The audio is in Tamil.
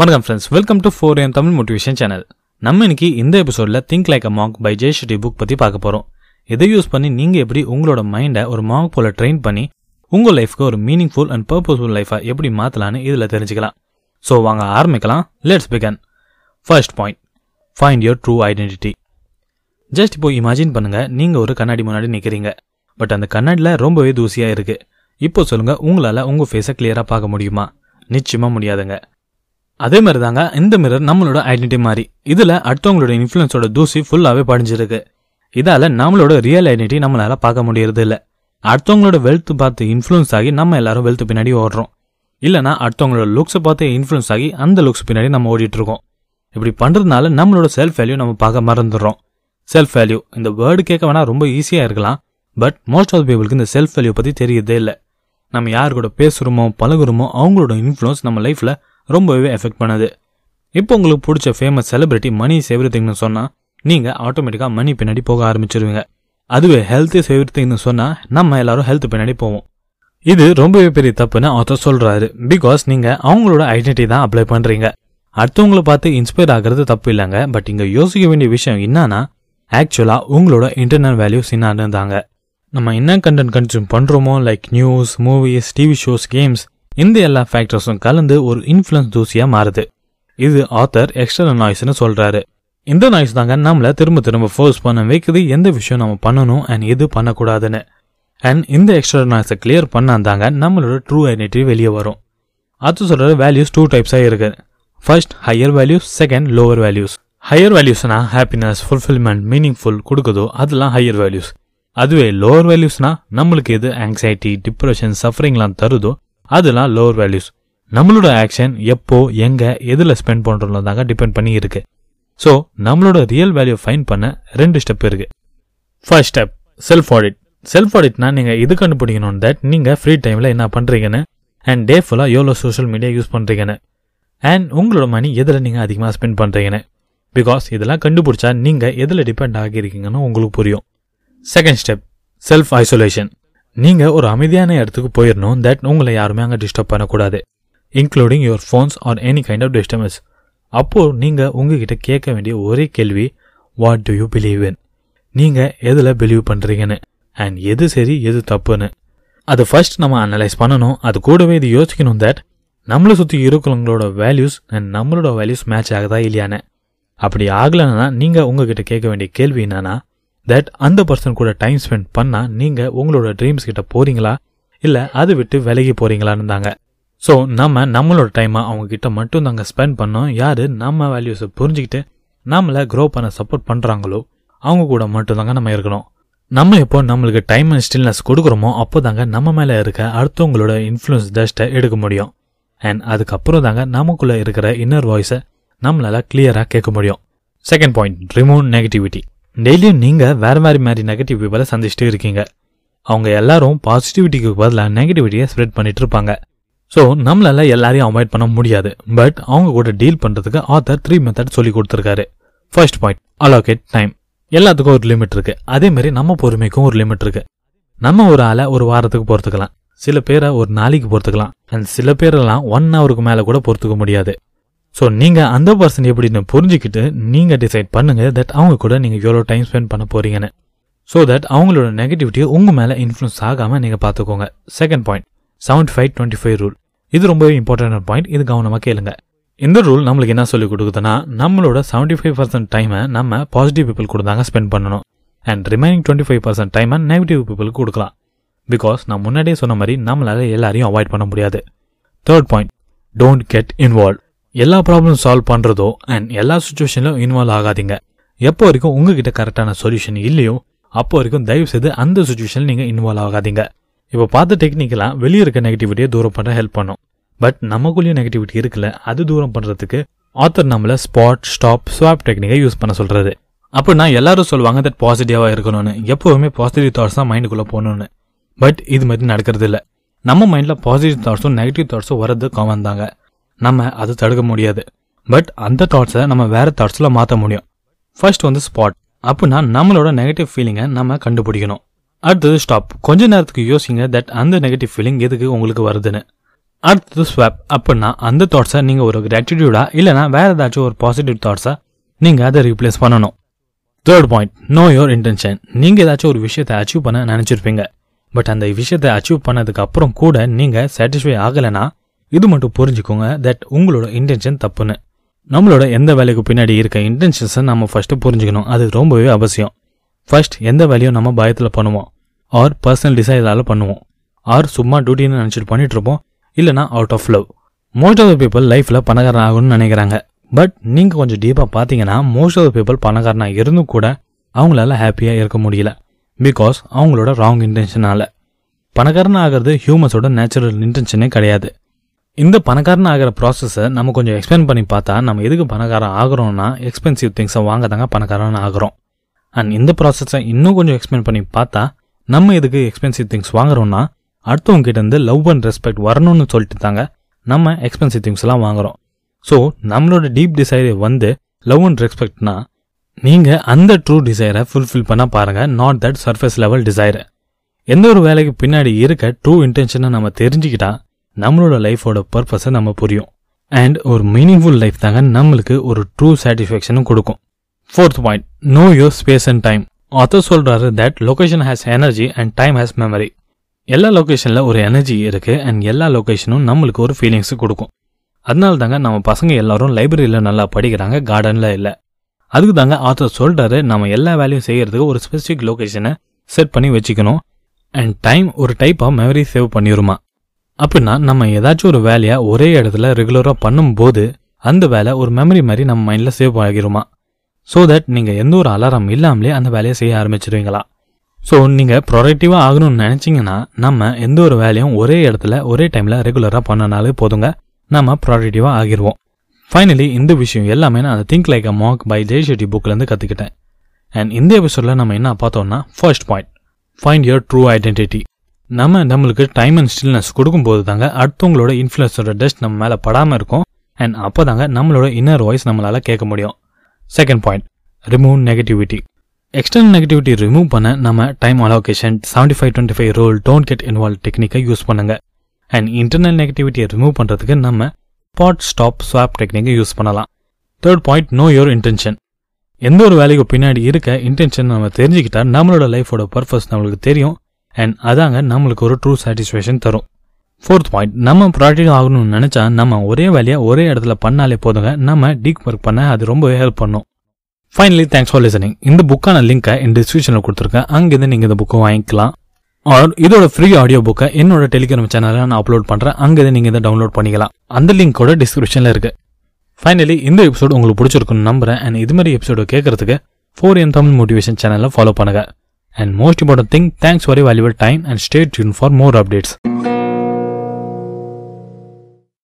வணக்கம் friends welcome to four N Tamil motivation channel நம்ம இன்னைக்கு இந்த எபிசோட்ல think like a monk by Jay Shetty book பத்தி பார்க்க போறோம். இதை யூஸ் பண்ணி நீங்க எப்படி உங்களோட மைண்டை ஒரு மாங்க் போல ட்ரெயின் பண்ணி உங்க லைஃப்க்கு ஒரு மீனிங்ஃபுல் அண்ட் பர்பஸ்ஃபுல் லைஃபை எப்படி மாற்றலான்னு இதுல தெரிஞ்சுக்கலாம். ஸோ வாங்க ஆரம்பிக்கலாம். Let's begin first point find your true identity just இப்போ இமேஜின் பண்ணுங்க. நீங்க ஒரு கண்ணாடி முன்னாடி நிற்கிறீங்க பட் அந்த கண்ணாடியில் ரொம்பவே தூசியா இருக்கு. இப்போ சொல்லுங்க உங்களால உங்க ஃபேஸை கிளியரா பார்க்க முடியுமா? நிச்சயமா முடியாதுங்க. அதே மாதிரி தாங்க இந்த மிரர் நம்மளோட ஐடென்டிட்டி மாதிரி இதுல அடுத்தவங்களோட இன்ஃப்ளூயன்ஸோட தூசி ஃபுல்லாவே படிஞ்சிருக்கு. இதால நம்மளோட ரியல் ஐடென்டிட்டி நம்மளால பார்க்க முடியறது இல்ல அடுத்தவங்களோட வெல்த் பார்த்து இன்ஃப்ளூயன்ஸ் ஆகி நம்ம எல்லாரும் வெல்த் பின்னாடி ஓடுறோம். இல்லனா அடுத்தவங்களோட லுக்ஸை பார்த்து இன்ஃப்ளூயன்ஸ் ஆகி அந்த லுக்ஸ் பின்னாடி நம்ம ஓடிட்டு இருக்கோம் இப்படி பண்றதுனால நம்மளோட செல்ஃப் வேல்யூ நம்ம பார்க்க மறந்துடுறோம். செல்ஃப் வேல்யூ இந்த வேர்டு கேட்க வேணா ரொம்ப ஈஸியா இருக்கலாம். பட் மோஸ்ட் ஆஃப் பீப்புளுக்கு இந்த செல்ஃப் வேல்யூ பத்தி தெரியதே இல்லை. நம்ம யார் கூட பேசுறோமோ பழகுறோமோ அவங்களோட இன்ஃப்ளூயன்ஸ் நம்ம லைஃப்ல ரொம்பவே எஃபெக்ட் பண்ணுது. இப்போ உங்களுக்கு பிடிச்ச ஃபேமஸ் செலிபிரிட்டி மணி இஸ் எவ்ரிதிங்னு சொன்னால் நீங்கள் ஆட்டோமேட்டிக்காக மணி பின்னாடி போக ஆரம்பிச்சிருவீங்க. அதுவே ஹெல்த் இஸ் எவ்ரிதிங்னு சொன்னால் நம்ம எல்லாரும் ஹெல்த் பின்னாடி போவோம். இது ரொம்பவே பெரிய தப்புன்னு author சொல்கிறாரு பிகாஸ் நீங்கள் அவங்களோட ஐடென்டிட்டி தான் அப்ளை பண்ணுறீங்க அடுத்தவங்கள பார்த்து இன்ஸ்பயர் ஆகிறது தப்பு இல்லைங்க. பட் இங்கே யோசிக்க வேண்டிய விஷயம் என்னன்னா ஆக்சுவலாக உங்களோட இன்டர்னல் வேல்யூஸ் என்னன்னு தாங்க நம்ம என்ன கண்டென்ட் கன்சியூம் பண்ணுறோமோ like news movies TV shows games இந்த எல்லா ஃபேக்டர்ஸும் கலந்து ஒரு இன்ஃப்ளூயன்ஸ் தூசியா மாறுது. இது ஆத்தர் எக்ஸ்டர்னல் நாய்ஸ்னு சொல்றாரு. இந்த நாய்ஸ் தாங்க நம்மள திரும்ப திரும்ப ஃபோர்ஸ் பண்ண வைக்குது. எந்த விஷயம் நம்ம பண்ணணும் அண்ட் எது பண்ணக்கூடாதுன்னு. அண்ட் இந்த எக்ஸ்டர்னல் நாய்ஸை கிளியர் பண்ணாதாங்க நம்மளோட ட்ரூ ஐடென்டிட்டி வெளியே வரும். அது சொல்ற வேல்யூஸ் டூ டைப்ஸாக இருக்கு. First higher values second lower values higher வேல்யூஸ்னா happiness fulfilment meaningful கொடுக்குதோ அதெல்லாம் ஹையர் வேல்யூஸ் அதுவே லோவர் வேல்யூஸ்னா நம்மளுக்கு எது ஆங்ஸைட்டி டிப்ரெஷன் சஃபரிங்லாம் தருதோ அதெல்லாம் லோவர் வேல்யூஸ் நம்மளோட ஆக்ஷன் எப்போ எங்க எதில் ஸ்பெண்ட் பண்ணுறோம் தாங்க டிபெண்ட் பண்ணி இருக்கு. ஸோ நம்மளோட ரியல் வேல்யூ ஃபைன் பண்ண ரெண்டு ஸ்டெப் இருக்கு. First step self audit self ஆடிட்னா நீங்க இது கண்டுபிடிக்கணும் தட் நீங்க ஃப்ரீ டைம்ல என்ன பண்றீங்கன்னு அண்ட் டே ஃபுல்லாக எவ்வளோ சோஷியல் மீடியா யூஸ் பண்றீங்கன்னு அண்ட் உங்களோட மணி எதில் நீங்க அதிகமாக ஸ்பெண்ட் பண்றீங்கன்னு. பிகாஸ் இதெல்லாம் கண்டுபிடிச்சா நீங்க எதில் டிபெண்ட் ஆகியிருக்கீங்கன்னு உங்களுக்கு புரியும். செகண்ட் ஸ்டெப் செல்ஃப் ஐசோலேஷன் நீங்க ஒரு அமைதியான இடத்துக்கு போயிடணும் தட் உங்களை யாருமே அங்கே டிஸ்டர்ப் பண்ணக்கூடாது. Including your phones or any kind of disturbance அப்போ நீங்க உங்ககிட்ட கேட்க வேண்டிய ஒரே கேள்வி what do you believe in நீங்க எதுல பிலீவ் பண்றீங்கன்னு அண்ட் எது சரி எது தப்புன்னு. அது ஃபர்ஸ்ட் நம்ம அனலைஸ் பண்ணணும். அது கூடவே இது யோசிக்கணும் தட் நம்மளை சுற்றி இருக்கிறவங்களோட வேல்யூஸ் அண்ட் நம்மளோட வேல்யூஸ் மேட்ச் ஆகுதா இல்லையான்னு. அப்படி ஆகலைன்னா நீங்க உங்ககிட்ட கேட்க வேண்டிய கேள்வி என்னன்னா தட் அந்த பர்சன் கூட டைம் ஸ்பெண்ட் பண்ணால் நீங்கள் உங்களோட ட்ரீம்ஸ் கிட்ட போறீங்களா? இல்லை அது விட்டு விலகி போறீங்களான்னு தாங்க. ஸோ நம்ம நம்மளோட டைமை அவங்க கிட்ட மட்டும் தாங்க ஸ்பெண்ட் பண்ணோம். யார் நம்ம வேல்யூஸை புரிஞ்சுக்கிட்டு நம்மளை க்ரோ பண்ண சப்போர்ட் பண்ணுறாங்களோ அவங்க கூட மட்டும்தாங்க நம்ம இருக்கணும். நம்ம எப்போ நம்மளுக்கு டைம் அண்ட் ஸ்டில்னஸ் கொடுக்குறோமோ அப்போ தாங்க நம்ம மேலே இருக்க அடுத்தவங்களோட இன்ஃப்ளூயன்ஸ் டஸ்ட்டை எடுக்க முடியும். அண்ட் அதுக்கப்புறம் தாங்க நமக்குள்ளே இருக்கிற இன்னர் வாய்ஸை நம்மளால் கிளியராக கேட்க முடியும். செகண்ட் பாயிண்ட் ரிமூவ் நெகட்டிவிட்டி டெய்லியும் நீங்கள் வேறு மாதிரி மாதிரி நெகட்டிவ் பீப்பிளை சந்திச்சுட்டு இருக்கீங்க. அவங்க எல்லாரும் பாசிட்டிவிட்டிக்கு பதிலாக நெகட்டிவிட்டியை ஸ்ப்ரெட் பண்ணிட்டு இருப்பாங்க. ஸோ நம்மளால எல்லாரையும் அவாய்ட் பண்ண முடியாது. பட் அவங்க கூட டீல் பண்ணுறதுக்கு ஆத்தர் த்ரீ மெத்தட் சொல்லி கொடுத்துருக்காரு. ஃபர்ஸ்ட் பாயிண்ட் அலோகேட் டைம் எல்லாத்துக்கும் ஒரு லிமிட் இருக்கு. அதே மாதிரி நம்ம பொறுமைக்கும் ஒரு லிமிட் இருக்கு. நம்ம ஒரு ஆளை ஒரு வாரத்துக்கு பொறுத்துக்கலாம். சில பேரை ஒரு நாளைக்கு பொறுத்துக்கலாம். அண்ட் சில பேரெல்லாம் ஒன் ஹவருக்கு மேலே கூட பொறுத்துக்க முடியாது. ஸோ நீங்கள் அந்த பர்சன் எப்படின்னு புரிஞ்சுக்கிட்டு நீங்கள் டிசைட் பண்ணுங்கள் தட் அவங்க கூட நீங்கள் எவ்வளோ டைம் ஸ்பெண்ட் பண்ண போறீங்கன்னு. ஸோ தட் அவங்களோட நெகட்டிவிட்டியை உங்கள் மேலே இன்ஃப்ளூன்ஸ் ஆகாமல் நீங்கள் பார்த்துக்கோங்க second point seventy five twenty five rule இது ரொம்பவே இம்பார்ட்டன்ட் பாயிண்ட் இது கவனமாக கேளுங்க. இந்த ரூல் நம்மளுக்கு என்ன சொல்லி கொடுக்குதுன்னா நம்மளோட செவன்டி ஃபைவ் பர்சன்ட் டைமை நம்ம பாசிட்டிவ் பீப்புள் கூட தாங்க ஸ்பெண்ட் பண்ணணும். And remaining twenty five percent டைமை நெகட்டிவ் பீப்புளுக்கு கொடுக்கலாம். பிகாஸ் நான் முன்னாடியே சொன்ன மாதிரி நம்மளால எல்லாரையும் அவாய்ட் பண்ண முடியாது. Third point don't get involve எல்லா ப்ராப்ளம் சால்வ் பண்ணுறதோ அண்ட் எல்லா சுச்சுவேஷன்லையும் இன்வால்வ் ஆகாதீங்க. எப்போ வரைக்கும் உங்ககிட்ட கரெக்டான சொல்யூஷன் இல்லையோ அப்போ வரைக்கும் தயவு செய்து அந்த சுச்சுவேஷன் நீங்கள் இன்வால்வ் ஆகாதீங்க. இப்போ பார்த்த டெக்னிக்கெல்லாம் வெளியே இருக்க நெகட்டிவிட்டியை தூரம் பண்ண ஹெல்ப் பண்ணும். பட் நமக்குள்ளேயும் நெகட்டிவிட்டி இருக்குல்ல அது தூரம் பண்ணுறதுக்கு ஆத்தர் நம்மளை ஸ்பாட் ஸ்டாப் ஸ்வாப் டெக்னிக்கை யூஸ் பண்ண சொல்கிறது அப்படின்னா எல்லாரும் சொல்லுவாங்க தட் பாசிட்டிவாக இருக்கணும்னு. எப்போவுமே பாசிட்டிவ் தாட்ஸ் தான் மைண்டுக்குள்ளே போகணும்னு. பட் இது மாதிரி நடக்கிறது இல்லை நம்ம மைண்டில் பாசிட்டிவ் தாட்ஸும் நெகட்டிவ் தாட்ஸும் வரது காமன் தாங்க. நம்ம அதை தடுக்க முடியாது. பட் அந்த தாட்ஸை நம்ம வேற தாட்ஸில் மாற்ற முடியும். ஃபர்ஸ்ட் வந்து ஸ்பாட் அப்படின்னா நம்மளோட நெகட்டிவ் ஃபீலிங்கை நம்ம கண்டுபிடிக்கணும். அடுத்தது ஸ்டாப் கொஞ்ச நேரத்துக்கு யோசிங்க தட் அந்த நெகட்டிவ் ஃபீலிங் எதுக்கு உங்களுக்கு வருதுன்னு. அடுத்தது ஸ்வாப் அப்படின்னா அந்த தாட்ஸை நீங்கள் ஒரு கிராட்டிடியூடா இல்லைனா வேற ஏதாச்சும் ஒரு பாசிட்டிவ் தாட்ஸை நீங்கள் அதை ரீப்ளேஸ் பண்ணணும். Third point know your intention நீங்கள் ஏதாச்சும் ஒரு விஷயத்தை அச்சீவ் பண்ண நினச்சிருப்பீங்க. பட் அந்த விஷயத்தை அச்சீவ் பண்ணதுக்கு அப்புறம் கூட நீங்கள் சாட்டிஸ்ஃபை ஆகலைன்னா இது மட்டும் புரிஞ்சுக்கோங்க தட் உங்களோட இன்டென்ஷன் தப்புன்னு. நம்மளோட எந்த வேலைக்கு பின்னாடி இருக்க இன்டென்ஷன்ஸை நம்ம ஃபஸ்ட்டு புரிஞ்சுக்கணும். அது ரொம்பவே அவசியம். ஃபர்ஸ்ட் எந்த வேலையும் நம்ம பயத்தில் பண்ணுவோம். ஆர் பர்சனல் டிசைரால பண்ணுவோம். ஆர் சும்மா டியூட்டின்னு நினச்சிட்டு பண்ணிட்டு இருப்போம். இல்லைனா out of love most of the people லைஃப்பில் பணக்காரன் ஆகணும்னு நினைக்கிறாங்க. பட் நீங்கள் கொஞ்சம் டீப்பாக பார்த்தீங்கன்னா மோஸ்ட் ஆஃப் த பீப்புள் பணக்காரனா இருந்தும் கூட அவங்களால ஹாப்பியாக இருக்க முடியல. பிகாஸ் அவங்களோட ராங் இன்டென்ஷனால பணக்காரன் ஆகிறது ஹியூமன்ஸோட நேச்சுரல் இன்டென்ஷனே கிடையாது. இந்த பணக்காரன் ஆகிற ப்ராசஸை நம்ம கொஞ்சம் எக்ஸ்பிளைன் பண்ணி பார்த்தா நம்ம எதுக்கு பணக்காரன் ஆகிறோம்னா எக்ஸ்பென்சிவ் திங்ஸை வாங்க தாங்க பணக்காரன் ஆகிறோம். அண்ட் இந்த ப்ராசஸை இன்னும் கொஞ்சம் எக்ஸ்பிளைன் பண்ணி பார்த்தா நம்ம எதுக்கு எக்ஸ்பென்சிவ் திங்ஸ் வாங்குறோம்னா அடுத்தவங்க இருந்து லவ் அண்ட் ரெஸ்பெக்ட் வரணும்னு சொல்லிட்டு தாங்க நம்ம எக்ஸ்பென்சிவ் திங்ஸ் எல்லாம் வாங்குறோம். ஸோ நம்மளோட டீப் டிசைர் வந்து லவ் அண்ட் ரெஸ்பெக்ட்னா நீங்கள் அந்த ட்ரூ டிசைரை ஃபுல்ஃபில் பண்ண பாருங்கள் not that surface level desire எந்த ஒரு வேலைக்கு பின்னாடி இருக்க ட்ரூ இன்டென்ஷனை நம்ம தெரிஞ்சுக்கிட்டா நம்மளோட லைஃபோட பர்பஸை நம்ம புரியும். அண்ட் ஒரு மீனிங்ஃபுல் லைஃப் தாங்க நம்மளுக்கு ஒரு ட்ரூ சாட்டிஸ்ஃபேக்ஷனும் கொடுக்கும். Fourth point know your space and time author சொல்கிறாரு that location has energy and time has memory எல்லா லொக்கேஷனில் ஒரு எனர்ஜி இருக்குது அண்ட் எல்லா லொகேஷனும் நம்மளுக்கு ஒரு ஃபீலிங்ஸ் கொடுக்கும். அதனால தாங்க நம்ம பசங்க எல்லாரும் லைப்ரரியில் நல்லா படிக்கிறாங்க கார்டனில் இல்லை. அதுக்கு தாங்க ஆத்தர் சொல்கிறாரு நம்ம எல்லா வேலையும் செய்கிறதுக்கு ஒரு ஸ்பெசிஃபிக் லொக்கேஷனை செட் பண்ணி வச்சுக்கணும். அண்ட் டைம் ஒரு டைப் ஆஃப் மெமரி சேவ் பண்ணிடுமா அப்படின்னா நம்ம ஏதாச்சும் ஒரு வேலையை ஒரே இடத்துல ரெகுலராக பண்ணும்போது அந்த வேலை ஒரு மெமரி மாதிரி நம்ம மைண்டில் சேவ் ஆகிருமா? ஸோ தட் நீங்கள் எந்த ஒரு அலாரம் இல்லாமலே அந்த வேலையை செய்ய ஆரம்பிச்சிருவீங்களா? ஸோ நீங்கள் ப்ரொடக்டிவாக ஆகணும்னு நினச்சிங்கன்னா நம்ம எந்த ஒரு வேலையும் ஒரே இடத்துல ஒரே டைமில் ரெகுலராக பண்ணனாலே போதுங்க. நம்ம ப்ரொடக்டிவாக ஆகிருவோம். ஃபைனலி இந்த விஷயம் எல்லாமே நான் அந்த think like a monk by Jay Shetty புக்லேருந்து கற்றுக்கிட்டேன் அண்ட் இந்த எபிசோடில் நம்ம என்ன பார்த்தோம்னா first point find your true identity நம்ம நம்மளுக்கு டைம் அண்ட் ஸ்டில்னஸ் கொடுக்கும்போது தாங்க அடுத்தவங்களோட இன்ஃப்ளூயன்ஸோட டஸ்ட் நம்ம மேலே படாமல் இருக்கும். அண்ட் அப்போ தாங்க நம்மளோட இன்னர் வாய்ஸ் நம்மளால் கேட்க முடியும். Second point remove negativity external negativity remove பண்ண நம்ம time allocation seventy five twenty five rule don't get involve டெக்னிக்கை யூஸ் பண்ணுங்க. அண்ட் இன்டர்னல் நெகட்டிவிட்டியை ரிமூவ் பண்ணுறதுக்கு நம்ம பாட் ஸ்டாப் ஸ்வாப் டெக்னிக்கை யூஸ் பண்ணலாம். Third point know your intention எந்த ஒரு வேலைக்கு பின்னாடி இருக்க இன்டென்ஷன் நம்ம தெரிஞ்சுக்கிட்டா நம்மளோட லைஃபோட பர்பஸ் நம்மளுக்கு தெரியும். அண்ட் அதாங்க நம்மளுக்கு ஒரு ட்ரூ சாட்டிஸ்ஃபேக்ஷன் தரும். ஃபோர்த் பாயிண்ட் நம்ம ப்ராடக்ட் ஆகணும்னு நினச்சா நம்ம ஒரே வேலையை ஒரே இடத்துல பண்ணாலே போதுங்க. நம்ம டீக் ஒர்க் பண்ண அது ரொம்பவே ஹெல்ப் பண்ணும். ஃபைனலி தேங்க்ஸ் ஃபார் லிசனிங் இந்த புக்கான லிங்கை என் டிஸ்கிரிப்ஷனில் கொடுத்துருக்கேன். அங்கேருந்து நீங்கள் இந்த புக்கை வாங்கிக்கலாம். ஆர் இதோட ஃப்ரீ ஆடியோ புக்கை என்னோட டெலிகிராம் சேனலில் நான் அப்லோட் பண்ணுறேன் அங்கேருந்து நீங்கள் இதை டவுன்லோட் பண்ணிக்கலாம். அந்த லிங்கோட டிஸ்கிரிப்ஷனில் இருக்குது ஃபைனலி இந்த எபிசோடு உங்களுக்கு பிடிச்சிருக்குன்னு நம்புறேன். அண்ட் இது மாதிரி எபிசோடு கேட்குறதுக்கு ஃபோர் என் தமிழ் மோட்டிவேஷன் சேனலை follow And most important thing, thanks for your valuable time and stay tuned for more updates.